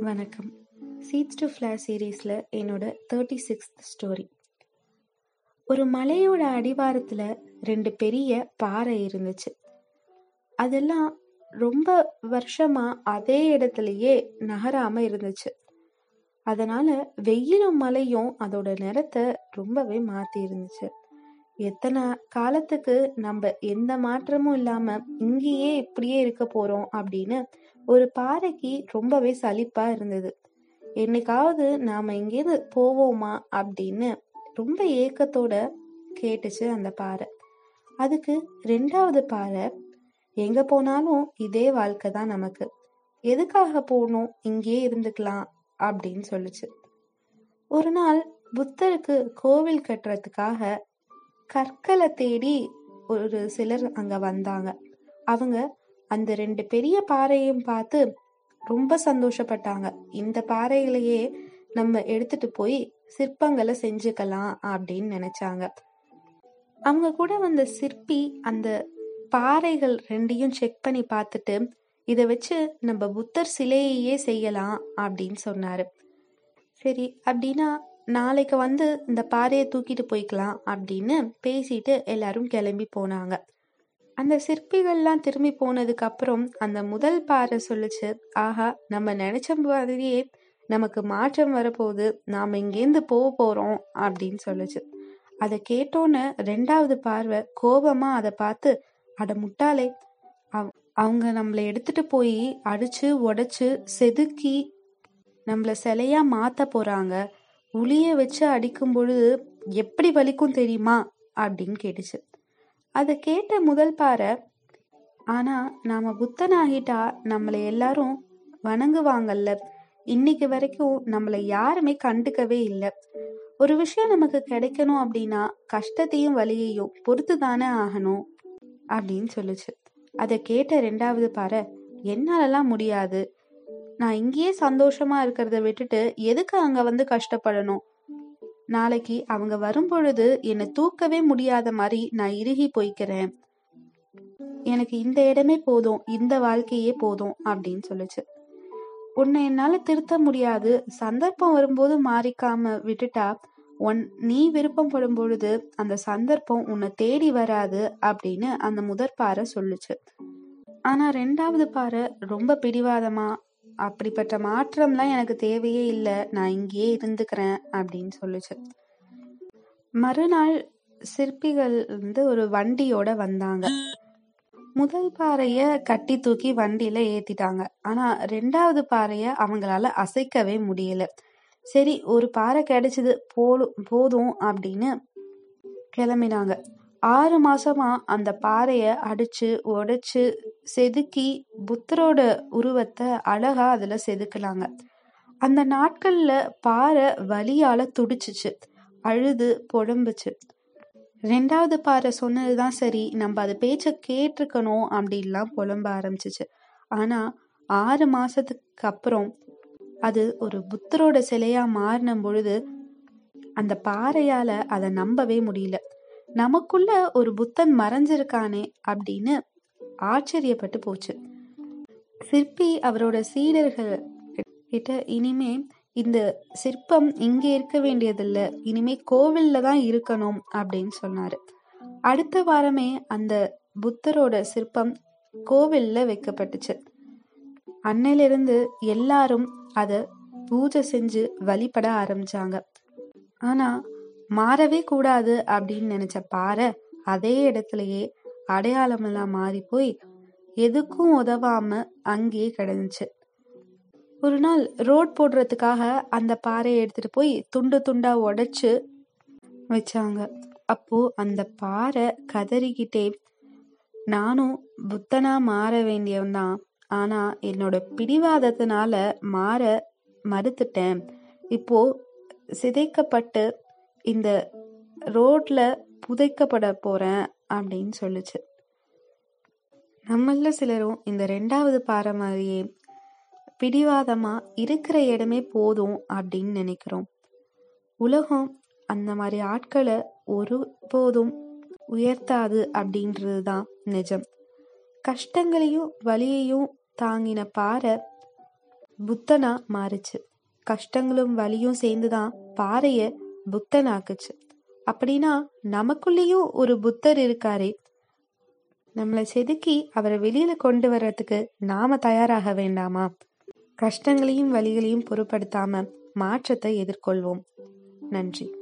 வணக்கம். Seeds to flower சீரீஸில் என்னோட தேர்ட்டி சிக்ஸ்த் ஸ்டோரி ஒரு மலையோட அடிவாரத்தில் ரெண்டு பெரிய பாறை இருந்துச்சு. அதெல்லாம் ரொம்ப வருஷமாக அதே இடத்துலையே நகராமல் இருந்துச்சு. அதனால வெயிலும் மழையும் அதோட நிறத்தை ரொம்பவே மாற்றி இருந்துச்சு எத்தனை காலத்துக்கு நம்ம எந்த மாற்றமும் இல்லாம இங்கேயே இப்படியே இருக்க போறோம் அப்படின்னு ஒரு பாறைக்கு ரொம்பவே சலிப்பா இருந்தது. என்னைக்காவது நாம இங்கேருந்து போவோமா அப்படின்னு ரொம்ப ஏக்கத்தோட கேட்டுச்சு அந்த பாறை. அதுக்கு ரெண்டாவது பாறை எங்க போனாலும் இதே வாழ்க்கை தான் நமக்கு. எதுக்காக போகணும்? இங்கேயே இருந்துக்கலாம் அப்படின்னு சொல்லுச்சு. ஒரு நாள் புத்தருக்கு கோவில் கட்டுறதுக்காக கற்களை தேடி ஒரு சிலர் அங்க வந்தாங்க. அவங்க அந்த ரெண்டு பெரிய பாறையும் பார்த்து ரொம்ப சந்தோஷப்பட்டாங்க. இந்த பாறைகளையே நம்ம எடுத்துட்டு போய் சிற்பங்களை செஞ்சுக்கலாம் அப்படின்னு நினைச்சாங்க. அவங்க கூட வந்த சிற்பி அந்த பாறைகள் ரெண்டையும் செக் பண்ணி பார்த்துட்டு இதை வச்சு நம்ம புத்தர் சிலையையே செய்யலாம் அப்படின்னு சொன்னாரு. சரி அப்படின்னா நாளைக்கு வந்து இந்த பாறையை தூக்கிட்டு போய்க்கலாம் அப்படின்னு பேசிட்டு எல்லாரும் கிளம்பி போனாங்க. அந்த சிற்பிகள்லாம் திரும்பி போனதுக்கு அப்புறம் அந்த முதல் பாறை சொல்லிச்சு ஆஹா நம்ம நினைச்ச மாதிரியே நமக்கு மாற்றம் வரப்போகுது. நாம் இங்கேருந்து போக போறோம் அப்படின்னு சொல்லுச்சு. அதை கேட்டோன்னு ரெண்டாவது பார்வை கோபமா அதை பார்த்து அட முட்டாளே அவங்க நம்மளை எடுத்துட்டு போய் அடிச்சு உடைச்சு செதுக்கி நம்மளை சிலையா மாத்த போறாங்க. உளிய வச்சு அடிக்கும் பொழுது எப்படி வலிக்கும் தெரியுமா? அப்படின்னு கேட்டுச்சு. அதை கேட்ட முதல் பாறை ஆனா நாம புத்தனாகிட்டா நம்மளை எல்லாரும் வணங்குவாங்கல்ல. இன்னைக்கு வரைக்கும் நம்மளை யாருமே கண்டுக்கவே இல்லை. ஒரு விஷயம் நமக்கு கிடைக்கணும் அப்படின்னா கஷ்டத்தையும் வலியையும் பொறுத்து தானே ஆகணும். அப்படின்னு சொல்லுச்சு. அதை கேட்ட ரெண்டாவது பாறை என்னாலலாம் முடியாது. நான் இங்கேயே சந்தோஷமா இருக்கிறத விட்டுட்டு எதுக்கு அங்க வந்து கஷ்டப்படணும்? நாளைக்கு அவங்க வரும்பொழுது என்னை தூக்கவே முடியாத மாதிரி நான் இறுகி போய்க்கிறேன். எனக்கு இந்த இடமே போதும் இந்த வாழ்க்கையே போதும் அப்படின்னு சொல்லுச்சு. உன்னை என்னால திருத்த முடியாது. சந்தர்ப்பம் வரும்போது மாறிக்காம விட்டுட்டா உன் நீ விருப்பம் படும் பொழுது அந்த சந்தர்ப்பம் உன்னை தேடி வராது அப்படின்னு அந்த முதற் பாறை சொல்லுச்சு. ஆனா ரெண்டாவது பாறை ரொம்ப பிடிவாதமா அப்படிப்பட்ட மாற்றம்லாம் எனக்கு தேவையே இல்லை. நான் இங்கேயே இருந்துக்கிறேன் அப்படின்னு சொல்லுச்சு. மறுநாள் சிற்பிகள் வந்து ஒரு வண்டியோட வந்தாங்க. முதல் பாறைய கட்டி தூக்கி வண்டியில ஏத்திட்டாங்க. ஆனா ரெண்டாவது பாறைய அவங்களால அசைக்கவே முடியல. சரி ஒரு பாறை கிடைச்சது போதும் போதும் அப்படின்னு கிளம்பினாங்க. ஆறு மாசமா அந்த பாறைய அடிச்சு உடைச்சு செதுக்கி புத்தரோட உருவத்தை அழகா அதுல செதுக்கலாங்க அந்த நாட்கள்ல பாறை வலியால துடிச்சிச்சு அழுது புடம்புச்சு ரெண்டாவது பாறை சொன்னதுதான் சரி நம்ம அது பேச்ச கேட்டிருக்கணும் அப்படின்லாம் புலம்ப ஆரம்பிச்சிச்சு. ஆனா ஆறு மாசத்துக்கு அப்புறம் அது ஒரு புத்தரோட சிலையா மாறின பொழுது அந்த பாறையால அதை நம்பவே முடியல. நமக்குள்ள ஒரு புத்தன் மறைஞ்சிருக்கானே அப்படின்னு ஆச்சரியப்பட்டு போச்சு. சிற்பி அவரோட சீடர்கள் கிட்ட இனிமே இந்த சிற்பம் இங்கே இருக்க வேண்டியதில்ல இனிமே கோவில்ல தான் இருக்கணும் அப்படின்னு சொன்னாரு. அடுத்த வாரமே அந்த புத்தரோட சிற்பம் கோவில்ல வைக்கப்பட்டுச்சு. அன்னையிலிருந்து எல்லாரும் அத பூஜை செஞ்சு வழிபட ஆரம்பிச்சாங்க. ஆனா மாறவே கூடாது அப்படின்னு நினைச்ச பாறை அதே இடத்துலயே அடையாளமெல்லாம் மாறி போய் எதுக்கும் உதவாம அங்கேயே கிடந்துச்சு. ஒரு நாள் ரோட் போடுறதுக்காக அந்த பாறையை எடுத்துட்டு போய் துண்டு துண்டா உடைச்சு வச்சாங்க. அப்போ அந்த பாறை கதறிக்கிட்டே நானும் புத்தனா மாற வேண்டியவன்தான் ஆனா என்னோட பிடிவாதத்தினால மாற மறுத்துட்டேன். இப்போ சிதைக்கப்பட்டு இந்த ரோட்ல புதைக்கப்பட போறேன் அப்படின்னு சொல்லுச்சு. நம்மள சிலரும் இந்த ரெண்டாவது பாறை மாதிரியே பிடிவாதமா இருக்கிற இடமே போதும் அப்படின்னு நினைக்கிறோம். உலகம் அந்த மாதிரி ஆட்களை ஒரு போதும் உயர்த்தாது அப்படின்றது தான் நிஜம். கஷ்டங்களையும் வலியையும் தாங்கின பாறை புத்தனா மாறுச்சு. கஷ்டங்களும் வலியும் சேர்ந்துதான் பாறையை புத்தன் ஆக்குச்சு அப்படின்னா நமக்குள்ளேயும் ஒரு புத்தர் இருக்காரே. நம்மளை செதுக்கி அவரை வெளியில கொண்டு வர்றதுக்கு நாம தயாராக வேண்டாமா? கஷ்டங்களையும் வலிகளையும் பொருட்படுத்தாம மாற்றத்தை எதிர்கொள்வோம். நன்றி.